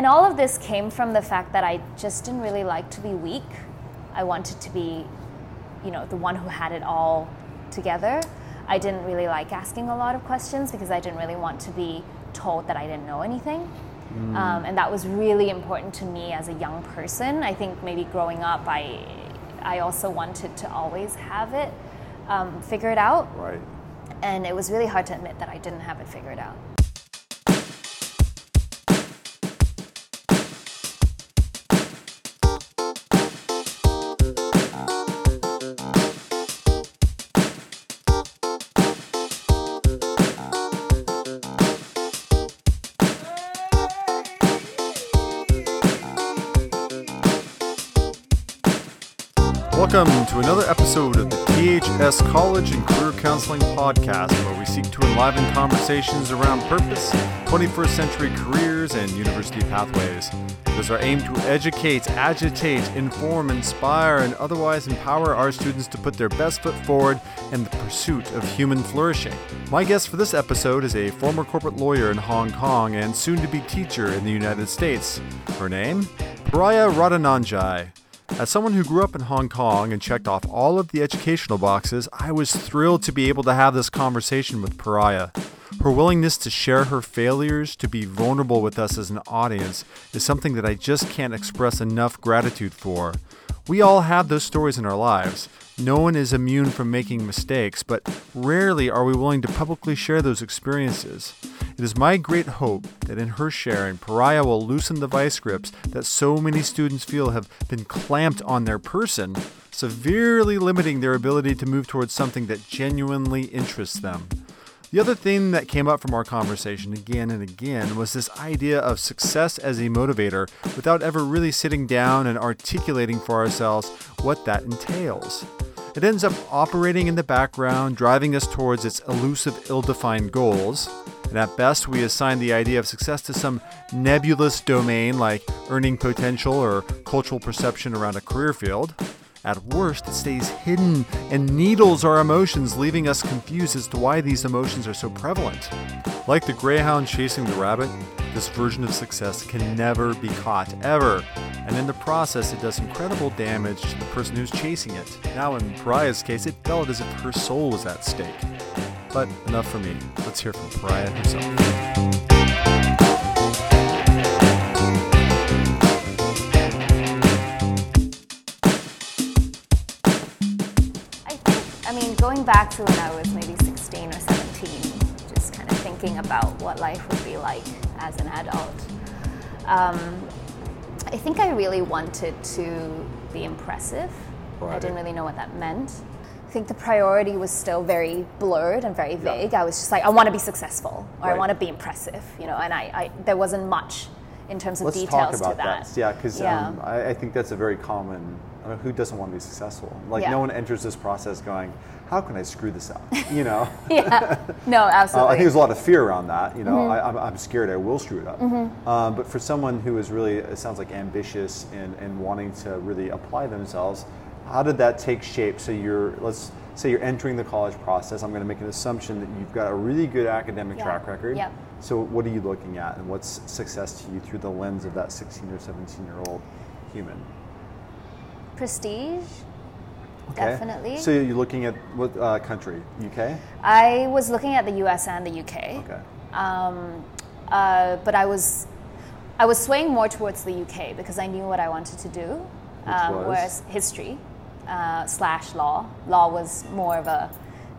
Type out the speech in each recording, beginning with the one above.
and all of this came from the fact that I just didn't really like to be weak. I wanted to be, you know, the one who had it all together. I didn't really like asking a lot of questions because I didn't really want to be told that I didn't know anything. Mm. Um, and that was really important to me as a young person. I think maybe growing up, I, I also wanted to always have it um, figured out. Right. And it was really hard to admit that I didn't have it figured out. Welcome to another episode of the PHS College and Career Counseling Podcast, where we seek to enliven conversations around purpose, 21st century careers, and university pathways. It is our aim to educate, agitate, inform, inspire, and otherwise empower our students to put their best foot forward in the pursuit of human flourishing. My guest for this episode is a former corporate lawyer in Hong Kong and soon to be teacher in the United States. Her name? Pariya Rojtanongchai. As someone who grew up in Hong Kong and checked off all of the educational boxes, I was thrilled to be able to have this conversation with Pariya. Her willingness to share her failures, to be vulnerable with us as an audience, is something that I just can't express enough gratitude for. We all have those stories in our lives. No one is immune from making mistakes, but rarely are we willing to publicly share those experiences. It is my great hope that in her sharing, Pariya will loosen the vice grips that so many students feel have been clamped on their person, severely limiting their ability to move towards something that genuinely interests them. The other thing that came up from our conversation again and again was this idea of success as a motivator without ever really sitting down and articulating for ourselves what that entails. It ends up operating in the background, driving us towards its elusive, ill defined goals. And at best, we assign the idea of success to some nebulous domain like earning potential or cultural perception around a career field. At worst, it stays hidden and needles our emotions, leaving us confused as to why these emotions are so prevalent. Like the greyhound chasing the rabbit, this version of success can never be caught, ever. And in the process, it does incredible damage to the person who's chasing it. Now, in Pariya's case, it felt as if her soul was at stake. But enough for me. Let's hear from Pariya herself. Going back to when I was maybe 16 or 17, just kind of thinking about what life would be like as an adult. Um, I think I really wanted to be impressive. Right. I didn't really know what that meant. I think the priority was still very blurred and very vague. Yeah. I was just like, I want to be successful or right. I want to be impressive, you know, and I, I there wasn't much in terms of Let's details talk about to that. that. Yeah, because yeah. um, I, I, think that's a very common. I mean, who doesn't want to be successful? Like yeah. no one enters this process going, "How can I screw this up?" You know? yeah. No, absolutely. uh, I think there's a lot of fear around that. You know, mm-hmm. I, am scared I will screw it up. Mm-hmm. Um, but for someone who is really, it sounds like ambitious and, and wanting to really apply themselves, how did that take shape? So you're let's say you're entering the college process, I'm going to make an assumption that you've got a really good academic yeah. track record. Yep. So what are you looking at, and what's success to you through the lens of that 16 or 17 year old human? Prestige. Okay. Definitely. So you're looking at what uh, country? UK. I was looking at the US and the UK. Okay. Um, uh, but I was, I was swaying more towards the UK because I knew what I wanted to do. Um, whereas history uh, slash law. Law was more of a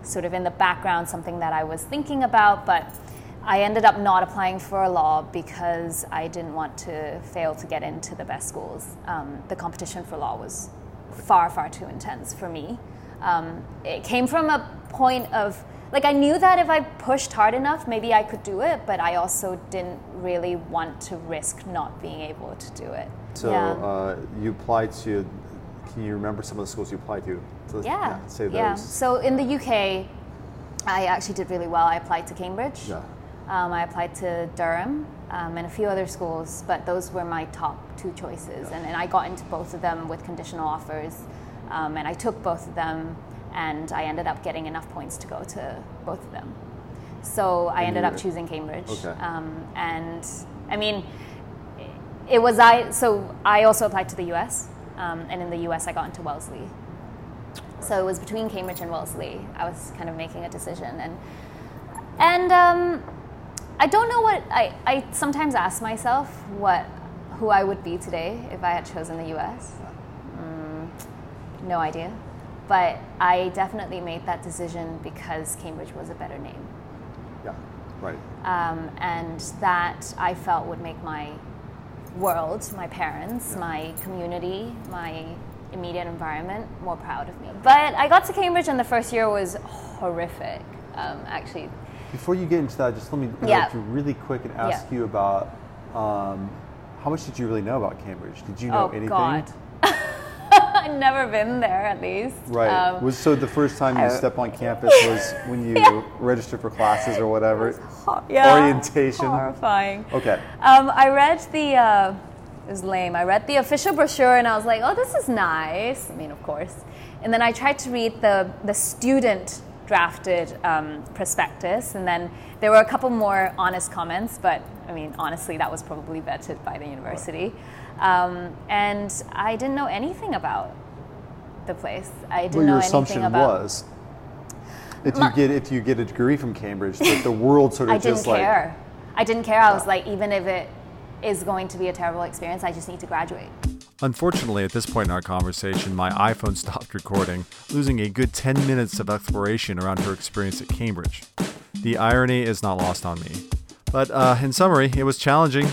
sort of in the background, something that I was thinking about, but I ended up not applying for a law because I didn't want to fail to get into the best schools. Um, the competition for law was far, far too intense for me. Um, it came from a point of like I knew that if I pushed hard enough, maybe I could do it, but I also didn't really want to risk not being able to do it. So yeah. uh, you applied to can you remember some of the schools you applied to? So yeah. yeah. Say those. Yeah. So in the UK, I actually did really well. I applied to Cambridge. Yeah. Um, I applied to Durham um, and a few other schools, but those were my top two choices. And, and I got into both of them with conditional offers. Um, and I took both of them, and I ended up getting enough points to go to both of them. So I ended up choosing Cambridge. Okay. Um, and I mean, it was I. So I also applied to the U.S. Um, and in the U.S. I got into Wellesley. So it was between Cambridge and Wellesley. I was kind of making a decision, and and um, I don't know what I. I sometimes ask myself what who I would be today if I had chosen the U.S. Mm, no idea, but I definitely made that decision because Cambridge was a better name. Yeah, right. Um, and that I felt would make my world, my parents, Yeah. my community, my immediate environment more proud of me. But I got to Cambridge and the first year was horrific. Um, actually, Before you get into that, just let me Yeah. interrupt you really quick and ask Yeah. you about um, how much did you really know about Cambridge? Did you know oh anything? God. I'd never been there at least. Right. Um, was so the first time you I- step on campus was when you Yeah. registered for classes or whatever. ho- yeah, orientation. Horrifying. Okay. Um, I read the. Uh, it was lame. I read the official brochure and I was like, "Oh, this is nice." I mean, of course. And then I tried to read the the student drafted um, prospectus, and then there were a couple more honest comments. But I mean, honestly, that was probably vetted by the university. Um, and I didn't know anything about the place. I didn't Well, know your anything assumption about. was if you get if you get a degree from Cambridge, that the world sort of I didn't just like care. I didn't care. I was like, even if it is going to be a terrible experience, I just need to graduate. Unfortunately, at this point in our conversation, my iPhone stopped recording, losing a good 10 minutes of exploration around her experience at Cambridge. The irony is not lost on me. But uh, in summary, it was challenging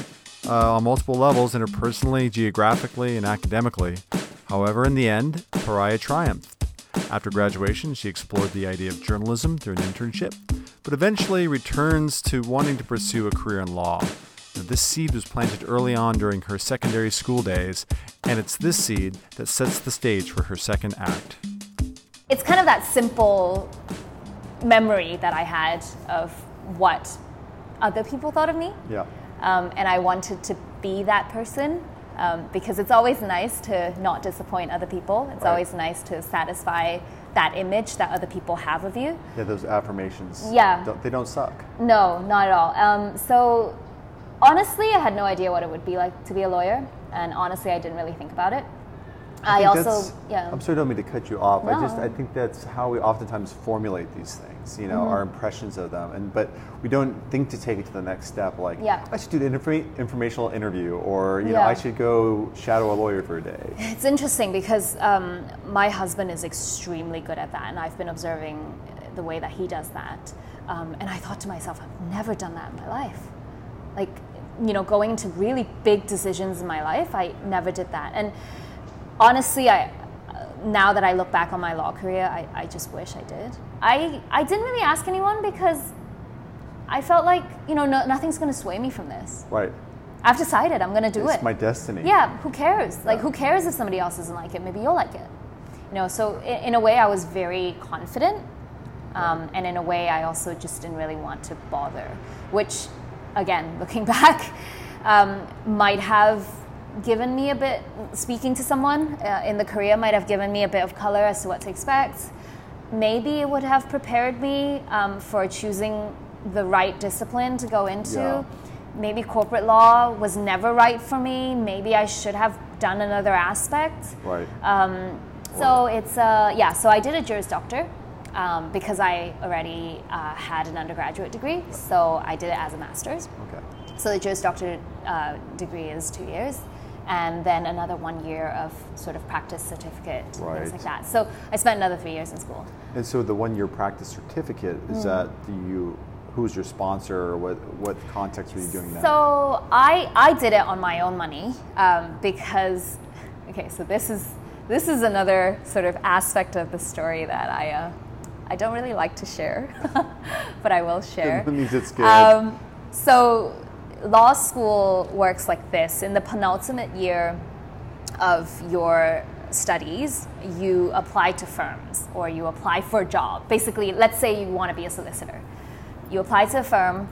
uh, on multiple levels interpersonally, geographically, and academically. However, in the end, Pariya triumphed. After graduation, she explored the idea of journalism through an internship, but eventually returns to wanting to pursue a career in law. Now, This seed was planted early on during her secondary school days, and it's this seed that sets the stage for her second act. It's kind of that simple memory that I had of what other people thought of me. Yeah. Um, and I wanted to be that person um, because it's always nice to not disappoint other people. It's Right. always nice to satisfy that image that other people have of you. Yeah, those affirmations. Yeah. Don't, they don't suck. No, not at all. Um, so, honestly, I had no idea what it would be like to be a lawyer, and honestly, I didn't really think about it. I, think also, yeah. I'm sorry, I don't mean to cut you off. I just I think that's how we oftentimes formulate these things. You know, Mm-hmm. our impressions of them, and but we don't think to take it to the next step. Like, Yeah. I should do an infor- informational interview, or you know, I should go shadow a lawyer for a day. It's interesting because um, my husband is extremely good at that, and I've been observing the way that he does that. Um, and I thought to myself, I've never done that in my life. Like, you know, going into really big decisions in my life, I never did that. And honestly, I now that I look back on my law career, I, I just wish I did. I, I didn't really ask anyone because I felt like, you know, no, nothing's going to sway me from this. Right. I've decided I'm going to do it. it's my destiny. Yeah, who cares? Like, who cares if somebody else doesn't like it? Maybe you'll like it. You know, so in, in a way, I was very confident. Um, and in a way, I also just didn't really want to bother, which, again, looking back, um, might have given me a bit, speaking to someone uh, in the career might have given me a bit of color as to what to expect. Maybe it would have prepared me um, for choosing the right discipline to go into Yeah. maybe corporate law was never right for me. Maybe I should have done another aspect. Right. Um, so it's uh, yeah. So I did a Juris Doctor um, because I already uh, had an undergraduate degree. So I did it as a master's. okay. So the Juris Doctor uh, degree is two years, and then another one year of sort of practice certificate, Right. things like that. So I spent another three years in school. And so the one-year practice certificate Mm. is that do you? Who's your sponsor? Or what what context were you doing that? So I I did it on my own money um, because okay, so this is this is another sort of aspect of the story that I uh, I don't really like to share, but I will share. That means it's good. Um, so law school works like this: in the penultimate year of your studies, you apply to firms or you apply for a job. Basically, let's say you want to be a solicitor. You apply to a firm,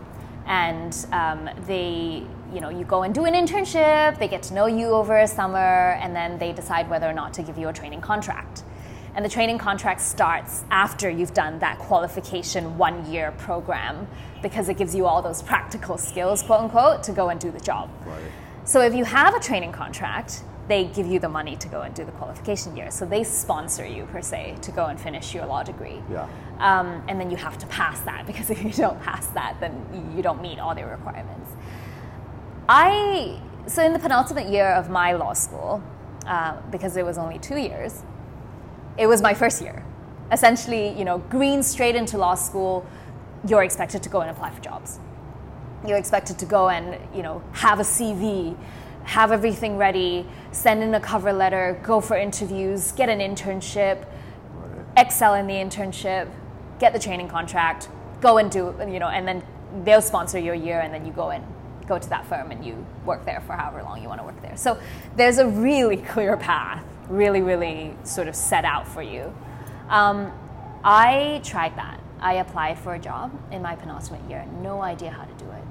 and um, they, you know, you go and do an internship. They get to know you over a summer, and then they decide whether or not to give you a training contract. And the training contract starts after you've done that qualification one year program because it gives you all those practical skills, quote unquote, to go and do the job. right. So if you have a training contract, they give you the money to go and do the qualification year. So they sponsor you per se to go and finish your law degree. Yeah. Um, and then you have to pass that because if you don't pass that, then you don't meet all their requirements. I so in the penultimate year of my law school, uh, because it was only two years, it was my first year. Essentially, you know, green straight into law school, you're expected to go and apply for jobs. You're expected to go and you know have a CV, have everything ready, send in a cover letter, go for interviews, get an internship, excel in the internship, get the training contract, go and do, you know, and then they'll sponsor your year and then you go and go to that firm and you work there for however long you want to work there. So there's a really clear path, really, really sort of set out for you. Um, I tried that. I applied for a job in my penultimate year, no idea how to do it.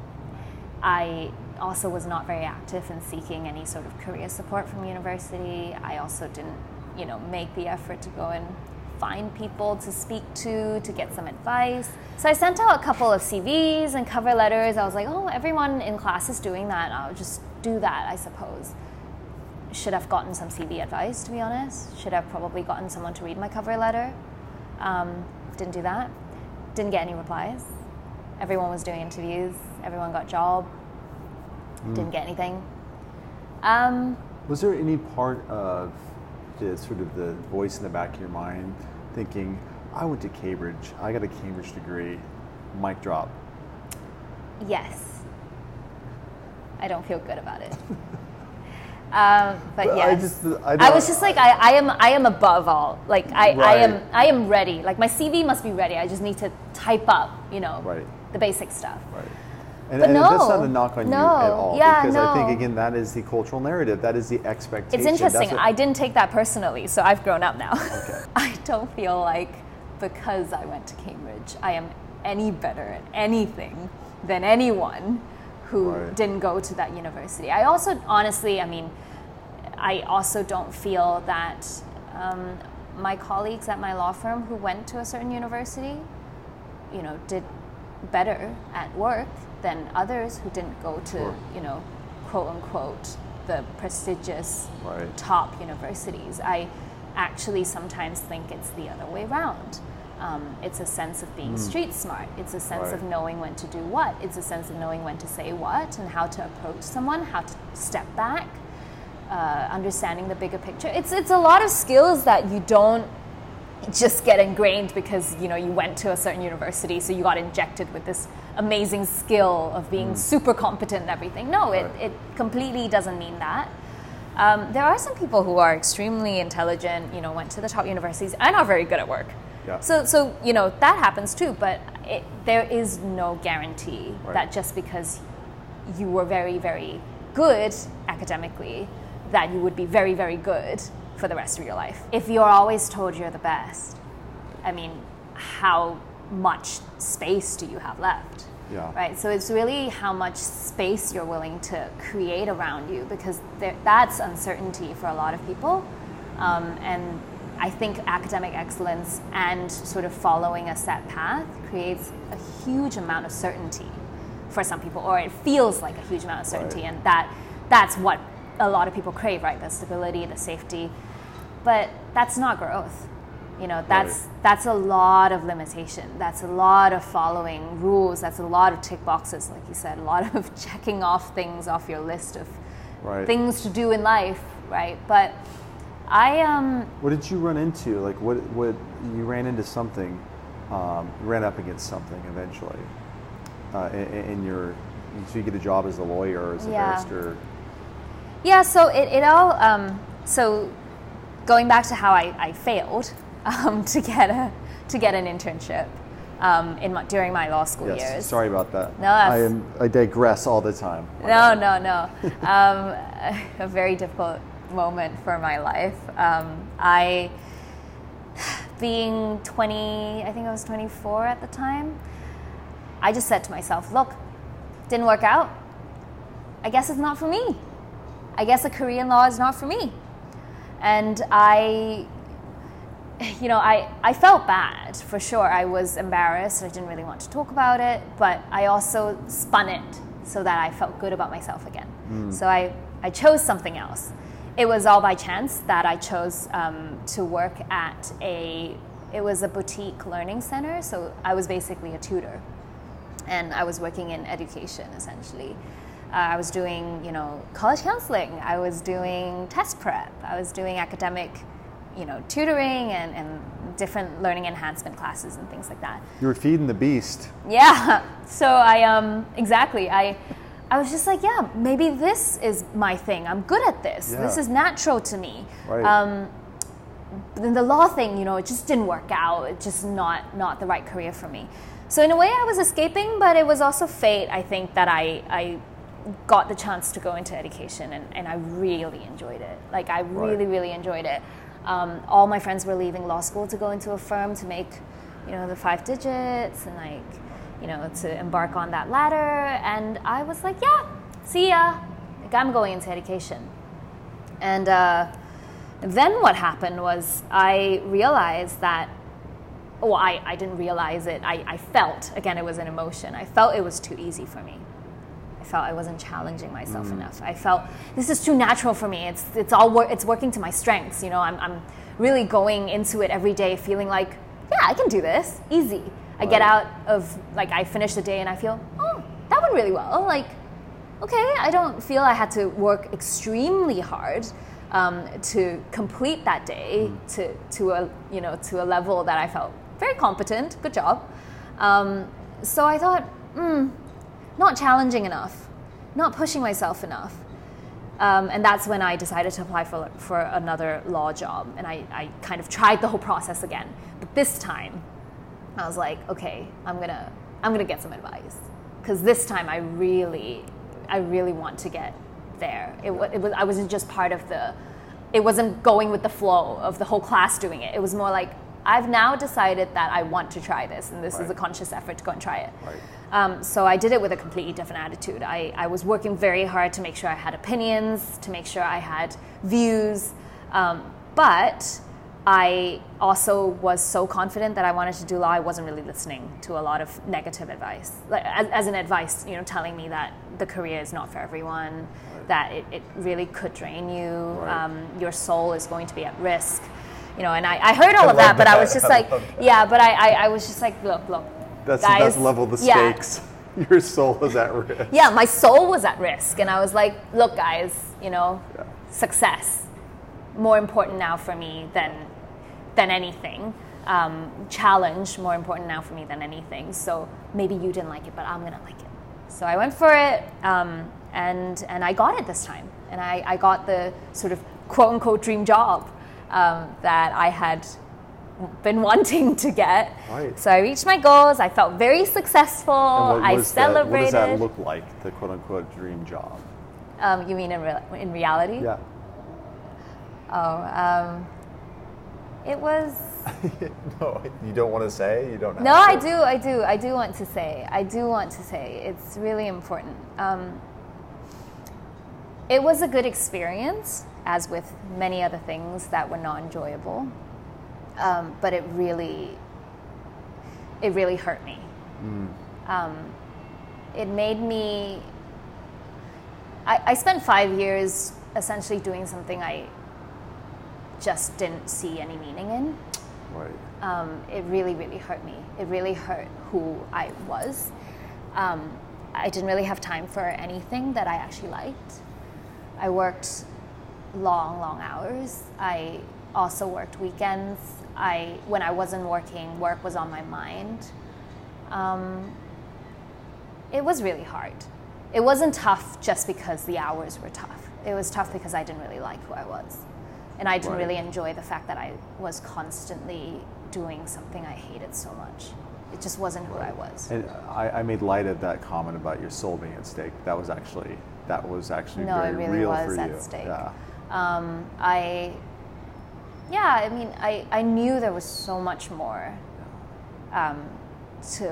I also was not very active in seeking any sort of career support from university. I also didn't, you know, make the effort to go and find people to speak to to get some advice. So I sent out a couple of CVs and cover letters. I was like, oh, everyone in class is doing that. I'll just do that, I suppose. Should have gotten some CV advice, to be honest. Should have probably gotten someone to read my cover letter. Um, didn't do that. Didn't get any replies. Everyone was doing interviews. Everyone got job. Didn't get anything. Um, Was there any part of the sort of the voice in the back of your mind thinking, I went to Cambridge, I got a Cambridge degree, mic drop? yes. I don't feel good about it. um, but But yes. I just, I, I was just like I, I am I am above all. Like I, I am I am ready. Like my CV must be ready. I just need to type up, you know, Right. the basic stuff. Right. And, But and that's not a knock on no, you at all. yeah, because I think, again, that is the cultural narrative. That is the expectation. It's interesting. what- I didn't take that personally, so I've grown up now. Okay. I don't feel like because I went to Cambridge, I am any better at anything than anyone who Right. didn't go to that university. I also, honestly, I mean, I also don't feel that um, my colleagues at my law firm who went to a certain university, you know, did better at work than others who didn't go to, Sure. you know, quote unquote, the prestigious Right. top universities. I actually sometimes think it's the other way around. Um, it's a sense of being street smart. It's a sense of knowing when to do what. It's a sense of knowing when to say what and how to approach someone, how to step back, uh, understanding the bigger picture. It's it's a lot of skills that you don't just get ingrained because you know you went to a certain university, so you got injected with this amazing skill of being super competent and everything. No, it, Mm. It completely doesn't mean that. Um, there are some people who are extremely intelligent, you know, went to the top universities and are very good at work. Yeah. So, so you know that happens too, but it, there is no guarantee Right. that just because you were very, very good academically, that you would be very, very good for the rest of your life. If you're always told you're the best, I mean, how much space do you have left? Yeah. Right. So it's really how much space you're willing to create around you because there, that's uncertainty for a lot of people. Um, and I think academic excellence and sort of following a set path creates a huge amount of certainty for some people, or it feels like a huge amount of certainty, Right. and that that's what a lot of people crave, right? The stability, the safety, but that's not growth. You know, that's that's a lot of limitation. That's a lot of following rules. That's a lot of tick boxes, like you said, a lot of checking off things off your list of Right. things to do in life, right? But I um What did you run into? Like, what, what you ran into something, um, ran up against something eventually uh, in, in your, so you get a job as a lawyer or as a Yeah. barrister. Yeah, so it, it all, um, so going back to how I, I failed um, to get a to get an internship um, in my, during my law school Yes, years. sorry about that. No, I am. I digress all the time. No, no, no. um, a very difficult moment for my life. Um, I, being 20, I think I was 24 at the time, I just said to myself, look, didn't work out. I guess it's not for me. I guess a Korean law is not for me. And I, you know, I, I felt bad for sure. I was embarrassed. I didn't really want to talk about it, but I also spun it so that I felt good about myself again. So I I chose something else. It was all by chance that I chose um, to work at a. It was a boutique learning center, so I was basically a tutor, and I was working in education essentially. Uh, I was doing, you know, college counseling. I was doing test prep. I was doing academic, you know, tutoring and, and different learning enhancement classes and things like that. You were feeding the beast. Yeah. So I um exactly I I was just like, yeah, maybe this is my thing. I'm good at this. Yeah. This is natural to me. Right. Um, then the law thing, you know, it just didn't work out. It's just not not the right career for me. So in a way, I was escaping, but it was also fate. I think that I I got the chance to go into education, and, and I really enjoyed it. Like I really really enjoyed it. Um, all my friends were leaving law school to go into a firm to make, you know, the five digits and like you know, to embark on that ladder. And I was like, yeah, see ya. Like, I'm going into education. And uh, then what happened was I realized that, well, I, I didn't realize it. I, I felt, again, it was an emotion. I felt it was too easy for me. I felt I wasn't challenging myself enough. I felt this is too natural for me. It's, it's all wor- it's working to my strengths. You know, I'm, I'm really going into it every day feeling like, yeah, I can do this, easy. I get out of like I finish the day and I feel, oh, that went really well. Like, okay, I don't feel I had to work extremely hard um, to complete that day to to a you know to a level that I felt very competent. Good job. Um, so I thought, hmm, not challenging enough, not pushing myself enough. Um, and that's when I decided to apply for, for another law job. And I, I kind of tried the whole process again. But this time, I was like, okay, I'm gonna I'm gonna get some advice because this time I really I really want to get there. It, it was I wasn't just part of the it wasn't going with the flow of the whole class doing it. It was more like I've now decided that I want to try this, and this is a conscious effort to go and try it. Right. Um, so I did it with a completely different attitude. I, I was working very hard to make sure I had opinions, to make sure I had views, um, but I also was so confident that I wanted to do law. I wasn't really listening to a lot of negative advice, like as, as an advice, you know, telling me that the career is not for everyone, that it, it really could drain you, Right. um, your soul is going to be at risk. You know, and I, I heard all I of that, love but I was just I like, yeah, but I, I, I was just like, look, look, That's guys, that's level the yeah. stakes. Your soul is at risk. yeah, my soul was at risk. And I was like, look, guys, you know, Yeah. success, more important now for me than, than anything. Um, challenge, more important now for me than anything. So maybe you didn't like it, but I'm going to like it. So I went for it, um, and, and I got it this time. And I, I got the sort of quote unquote dream job um, that I had been wanting to get. Right. So I reached my goals. I felt very successful. I that- celebrated. what does that look like? The quote unquote dream job. Um, you mean in, real in reality? Yeah. Oh, um, it was. no, you don't want to say. You don't. No, have I do, I do, I do want to say. I do want to say. It's really important. Um, it was a good experience, as with many other things that were not enjoyable. Um, but it really, it really hurt me. Um, it made me. I, I spent five years essentially doing something I just didn't see any meaning in Right. um, it really, really hurt me. It really hurt who I was. Um, I didn't really have time for anything that I actually liked. I worked long, long hours. I also worked weekends. I, when I wasn't working, work was on my mind. Um, it was really hard. It wasn't tough just because the hours were tough. It was tough because I didn't really like who I was. And I didn't Right. really enjoy the fact that I was constantly doing something I hated so much. It just wasn't who I was. And I, I made light of that comment about your soul being at stake. That was actually that was actually No, very it really real was for at you. stake. Yeah. Um, I, yeah, I mean, I, I knew there was so much more um, to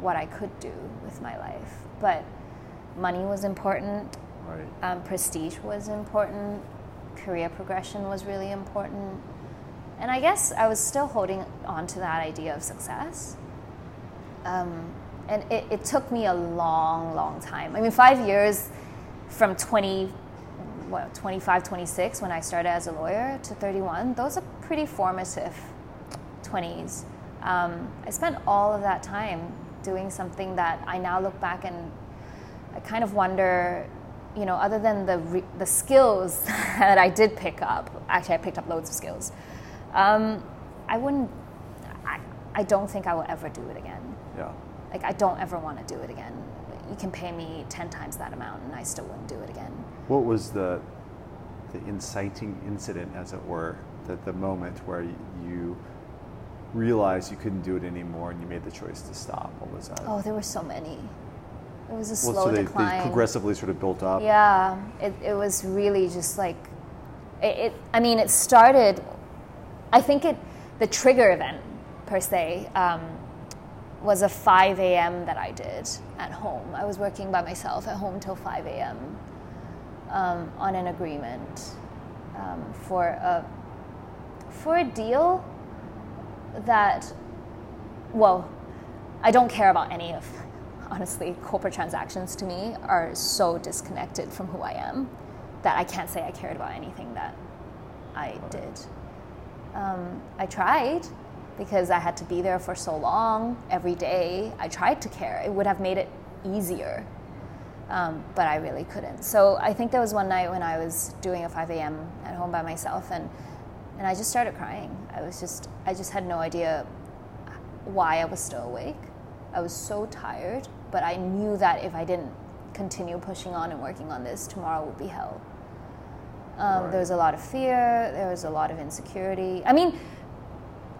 what I could do with my life. But money was important, Right. um, prestige was important, career progression was really important. And I guess I was still holding on to that idea of success. Um, and it, it took me a long, long time. I mean, five years from 20, what 25 26 when i started as a lawyer to 31 those are pretty formative 20s um, i spent all of that time doing something that i now look back and i kind of wonder you know other than the re- the skills that i did pick up actually i picked up loads of skills um, i wouldn't I, I don't think i will ever do it again Yeah. like i don't ever want to do it again you can pay me 10 times that amount and i still wouldn't do it again What was the the inciting incident, as it were, the, the moment where you realized you couldn't do it anymore and you made the choice to stop? What was that? oh there were so many it was a well, slow so they, decline they progressively sort of built up. Yeah, it, it was really just like, it, it, I mean, it started, I think it, the trigger event per se, um, was a 5 a.m. that I did at home. I was working by myself at home till 5 a.m. Um, on an agreement um, for a for a deal that, well, I don't care about any of. Honestly, corporate transactions to me are so disconnected from who I am that I can't say I cared about anything that I did. Um, I tried because I had to be there for so long every day. I tried to care. It would have made it easier, um, but I really couldn't. So I think there was one night when I was doing a 5 a.m. at home by myself, and and I just started crying. I was just I just had no idea why I was still awake. I was so tired, but I knew that if I didn't continue pushing on and working on this, tomorrow would be hell. Um, Right. There was a lot of fear. There was a lot of insecurity. I mean,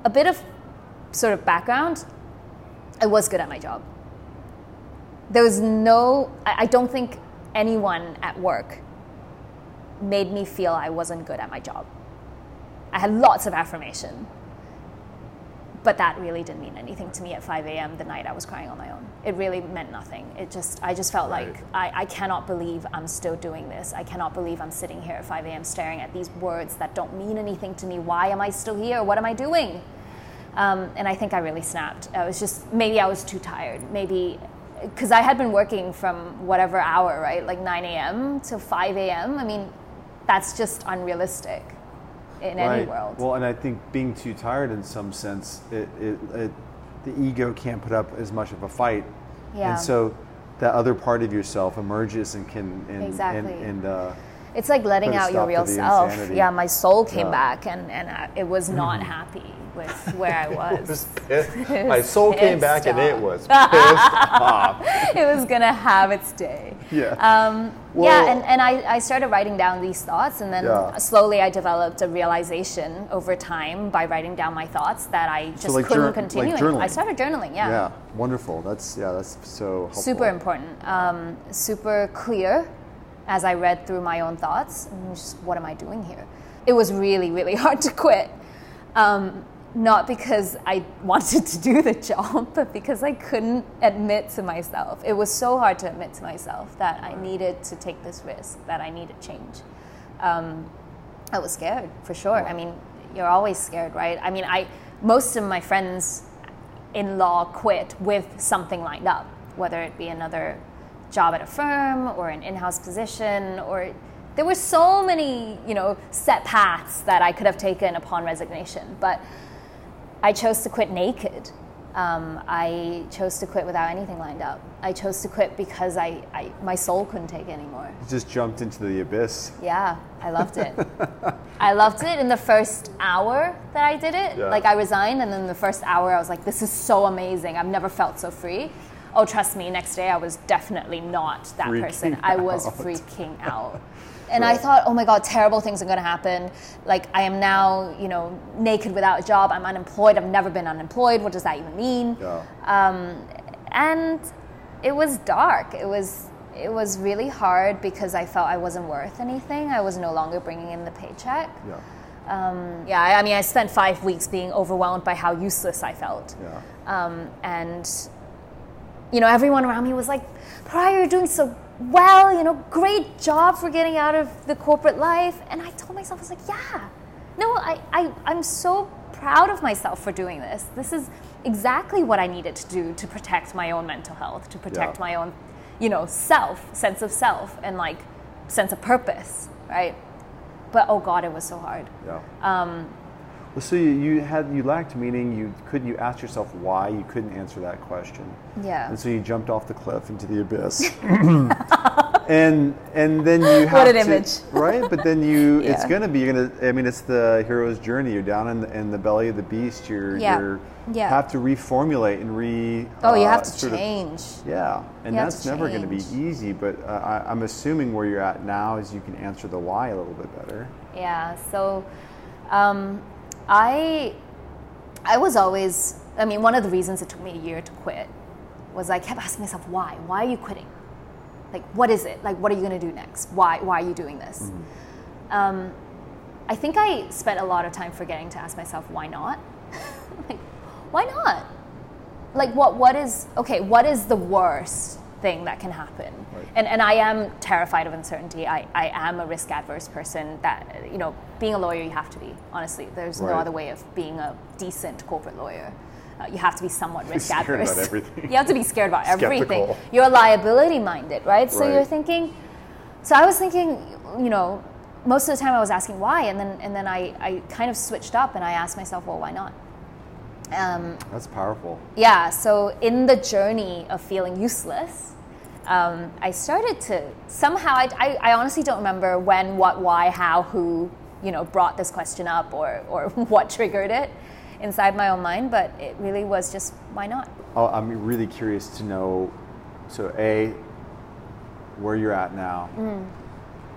a bit of sort of background. I was good at my job. There was no. I, I don't think anyone at work made me feel I wasn't good at my job. I had lots of affirmation, but that really didn't mean anything to me at 5 a.m. the night I was crying on my own. It really meant nothing. It just, I just felt Right. like I, I cannot believe I'm still doing this. I cannot believe I'm sitting here at 5 a.m. staring at these words that don't mean anything to me. Why am I still here? What am I doing? Um, and I think I really snapped. I was just, maybe I was too tired. Maybe, because I had been working from whatever hour, right? Like 9 a.m. to 5 a.m. I mean, that's just unrealistic in any world. Well, and I think being too tired in some sense, it, it, it the ego can't put up as much of a fight, Yeah. and so that other part of yourself emerges and can and Exactly. and, and uh, It's like letting out your real self. insanity. Yeah, my soul came Yeah. back and, and I, it was not happy with where I was. My soul came back and it was pissed off. it was gonna have its day. Yeah. Um, Well- yeah, and, and I, I started writing down these thoughts, and then Yeah. slowly I developed a realization over time by writing down my thoughts that I just like couldn't like continue. journaling. I started journaling, yeah. yeah, wonderful. That's yeah, that's so helpful. Super important, um, super clear as I read through my own thoughts. And just, what am I doing here? It was really, really hard to quit. Um, not because I wanted to do the job, but because I couldn't admit to myself. It was so hard to admit to myself that I needed to take this risk, that I needed change. Um, I was scared for sure. I mean, you're always scared, right? I mean, I most of my friends in law quit with something lined up, whether it be another job at a firm or an in-house position or there were so many, you know, set paths that I could have taken upon resignation, but I chose to quit naked. Um, I chose to quit without anything lined up. I chose to quit because I, I my soul couldn't take it anymore. You just jumped into the abyss. Yeah, I loved it. I loved it in the first hour that I did it. Yeah. Like I resigned, and then the first hour I was like, "This is so amazing! I've never felt so free." Oh, trust me. Next day I was definitely not that Freaking person. I was freaking out. And I thought, oh my God, terrible things are going to happen. Like, I am now, you know, naked without a job. I'm unemployed. I've never been unemployed. What does that even mean? Yeah. um, and it was dark. It was it was really hard because I felt I wasn't worth anything. I was no longer bringing in the paycheck. yeah. Um, yeah, I, I mean, I spent five weeks being overwhelmed by how useless I felt. Yeah. Um, and you know, everyone around me was like, "Prior, you're doing so well. You know, great job for getting out of the corporate life." And I told myself, I was like, "Yeah, no, I, I, I'm so proud of myself for doing this. This is exactly what I needed to do to protect my own mental health, to protect Yeah. my own, you know, self, sense of self, and like sense of purpose." right? But oh God, it was so hard. Yeah. Um, so you, you had you lacked meaning. You couldn't. You asked yourself why. You couldn't answer that question. yeah. And so you jumped off the cliff into the abyss. and and then you have an to, image. right? But then you, it's gonna be. You're gonna. I mean, it's the hero's journey. You're down in the, in the belly of the beast. You're. Yeah. You're Yeah. Have to reformulate and re. Oh, you uh, have to sort of- change. yeah, and You that's never going to be easy. But uh, I, I'm assuming where you're at now is you can answer the why a little bit better. Yeah. So, um, I, I was always. I mean, one of the reasons it took me a year to quit was I kept asking myself, why? Why are you quitting? Like, what is it? Like, what are you going to do next? Why? Why are you doing this? Um, I think I spent a lot of time forgetting to ask myself, why not? like, why not? Like, what? What is okay? What is the worst thing that can happen? Right. And and I am terrified of uncertainty. I, I am a risk adverse person. That you know, being a lawyer, you have to be. Honestly, there's no other way of being a decent corporate lawyer. Uh, you have to be somewhat risk scared about adverse. everything. you have to be scared about everything. You're liability minded, right? So Right. you're thinking. So I was thinking, you know, most of the time I was asking why, and then and then I, I kind of switched up and I asked myself, well, why not? Um, That's powerful. yeah, so in the journey of feeling useless, um, I started to somehow, I, I, I honestly don't remember when, what, why, how, who, you know, brought this question up or, or what triggered it inside my own mind, but it really was just, why not? Oh, I'm really curious to know. So, a, where you're at now. Mm.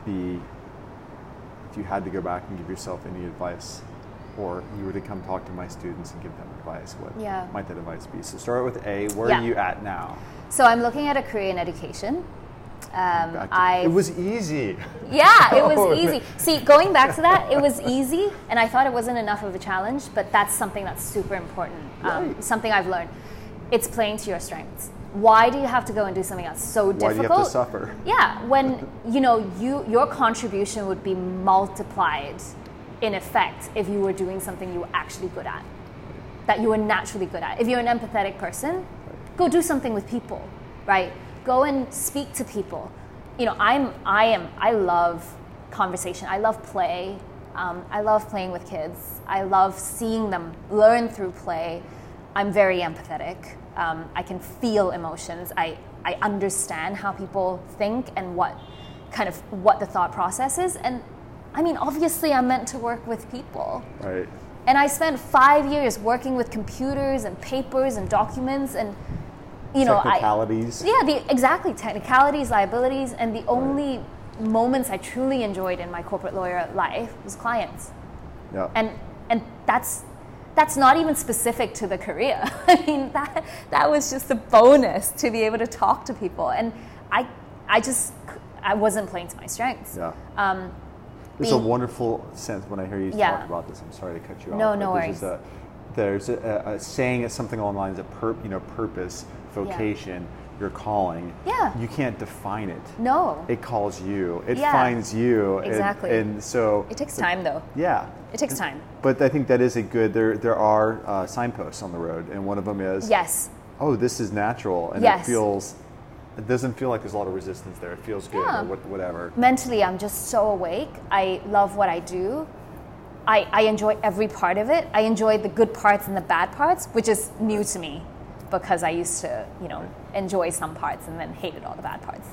B, if you had to go back and give yourself any advice, or you were to come talk to my students and give them advice, what Yeah. might that advice be? So, start with A. Where Yeah. are you at now? So I'm looking at a career in education. Um, I it was easy. Yeah, it Oh, was easy. See, going back to that, it was easy, and I thought it wasn't enough of a challenge, but that's something that's super important. Um, Right. something I've learned. It's playing to your strengths. Why do you have to go and do something that's so difficult? Why do you have to suffer? Yeah, when you know you your contribution would be multiplied in effect if you were doing something you were actually good at, that you were naturally good at. If you're an empathetic person, go do something with people, right? Go and speak to people. You know, I'm I am I love conversation. I love play. Um, I love playing with kids. I love seeing them learn through play. I'm very empathetic. Um, I can feel emotions. I, I understand how people think and what kind of what the thought process is. And I mean, obviously, I'm meant to work with people. Right. And I spent five years working with computers and papers and documents and you know, I, Technicalities. yeah, the exactly technicalities, liabilities, and the only moments I truly enjoyed in my corporate lawyer life was clients yeah. and and that's that's not even specific to the career. I mean that that was just a bonus to be able to talk to people, and I I just I wasn't playing to my strengths. yeah. Um, There's a wonderful sense when I hear you Yeah. talk about this. I'm sorry to cut you No, off. no there's worries. A, there's a, a, saying it's something along the lines of pur- you know purpose, vocation, your calling. Yeah. You can't define it. no, It calls you. It Yeah. finds you. and- Exactly. And, so it takes time though. Yeah. It takes time. But I think that is a good. There there are uh, signposts on the road, and one of them is Yes, oh, this is natural, and Yes. it feels. It doesn't feel like there's a lot of resistance there. It feels good, Yeah. or what, whatever. mentally I'm just so awake. I love what I do. I, I enjoy every part of it. I enjoy the good parts and the bad parts, which is new to me because I used to, you know, enjoy some parts and then hated all the bad parts.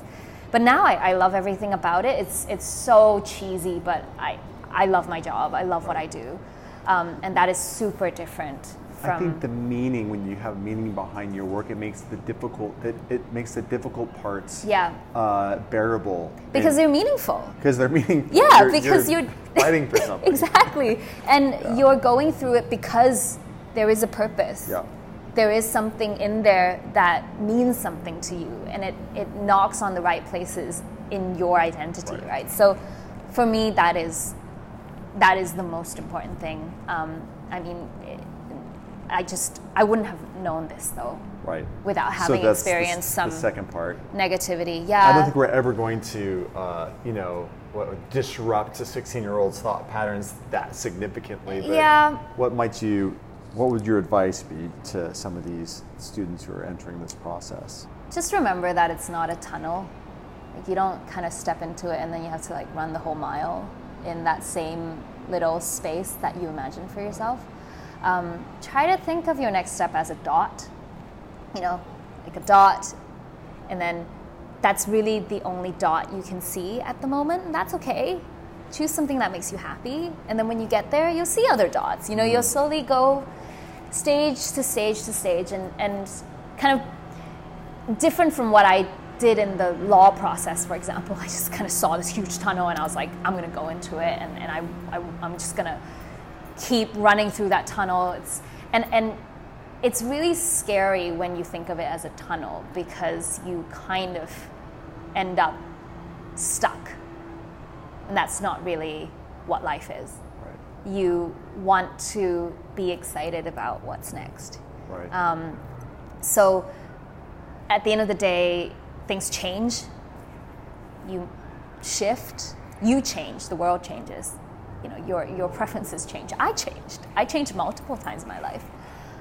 But now I, I love everything about it. It's it's so cheesy, but I I love my job. I love what I do, um, and that is super different from. I think the meaning when you have meaning behind your work, it makes the difficult. It, it makes the difficult parts yeah, uh, bearable because and- they're meaningful. because they're meaningful. Yeah, because you're, fighting for something. exactly, and you're going through it because there is a purpose. Yeah. There is something in there that means something to you, and it, it knocks on the right places in your identity, Right. right? So, for me, that is that is the most important thing. Um, I mean, I just I wouldn't have known this though Right. without So having the experienced some The second part. negativity. Yeah, I don't think we're ever going to, uh, you know, what, disrupt a 16-year-old's thought patterns that significantly. But yeah. What might you? What would your advice be to some of these students who are entering this process? just remember that it's not a tunnel Like you don't kind of step into it and then you have to like run the whole mile in that same little space that you imagine for yourself. Um, try to think of your next step as a dot, you know, like a dot, and then that's really the only dot you can see at the moment. And that's okay. Choose something that makes you happy, and then when you get there, you'll see other dots. You know, you'll slowly go stage to stage to stage, and, and kind of different from what I did in the law process, for example. I just kind of saw this huge tunnel, and I was like, I'm going to go into it, and, and I, I, I'm just going to keep running through that tunnel. It's, and, and it's really scary when you think of it as a tunnel because you kind of end up stuck. And that's not really what life is. Right. You want to be excited about what's next. Right. Um, so at the end of the day, things change. You shift. You change. The world changes. You know, your, your preferences change. I changed. I changed multiple times in my life.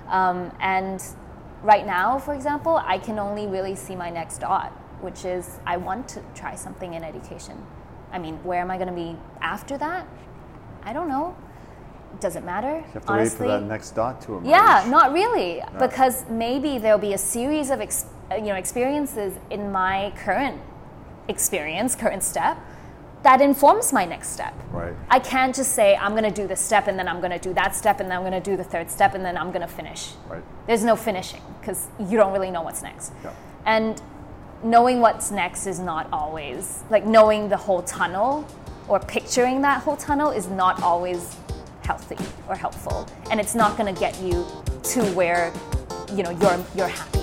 Um, and right now, for example, I can only really see my next dot, which is I want to try something in education. I mean, where am I going to be after that? I don't know. Does it matter? You have to honestly? wait for that next dot to emerge. Yeah, not really, because maybe there'll be a series of ex- you know experiences in my current experience, current step, that informs my next step. Right. I can't just say I'm going to do this step and then I'm going to do that step and then I'm going to do the third step and then I'm going to finish. Right. There's no finishing because you don't really know what's next. Yeah. And knowing what's next is not always like knowing the whole tunnel or picturing that whole tunnel is not always healthy or helpful and it's not going to get you to where you know you're you're happy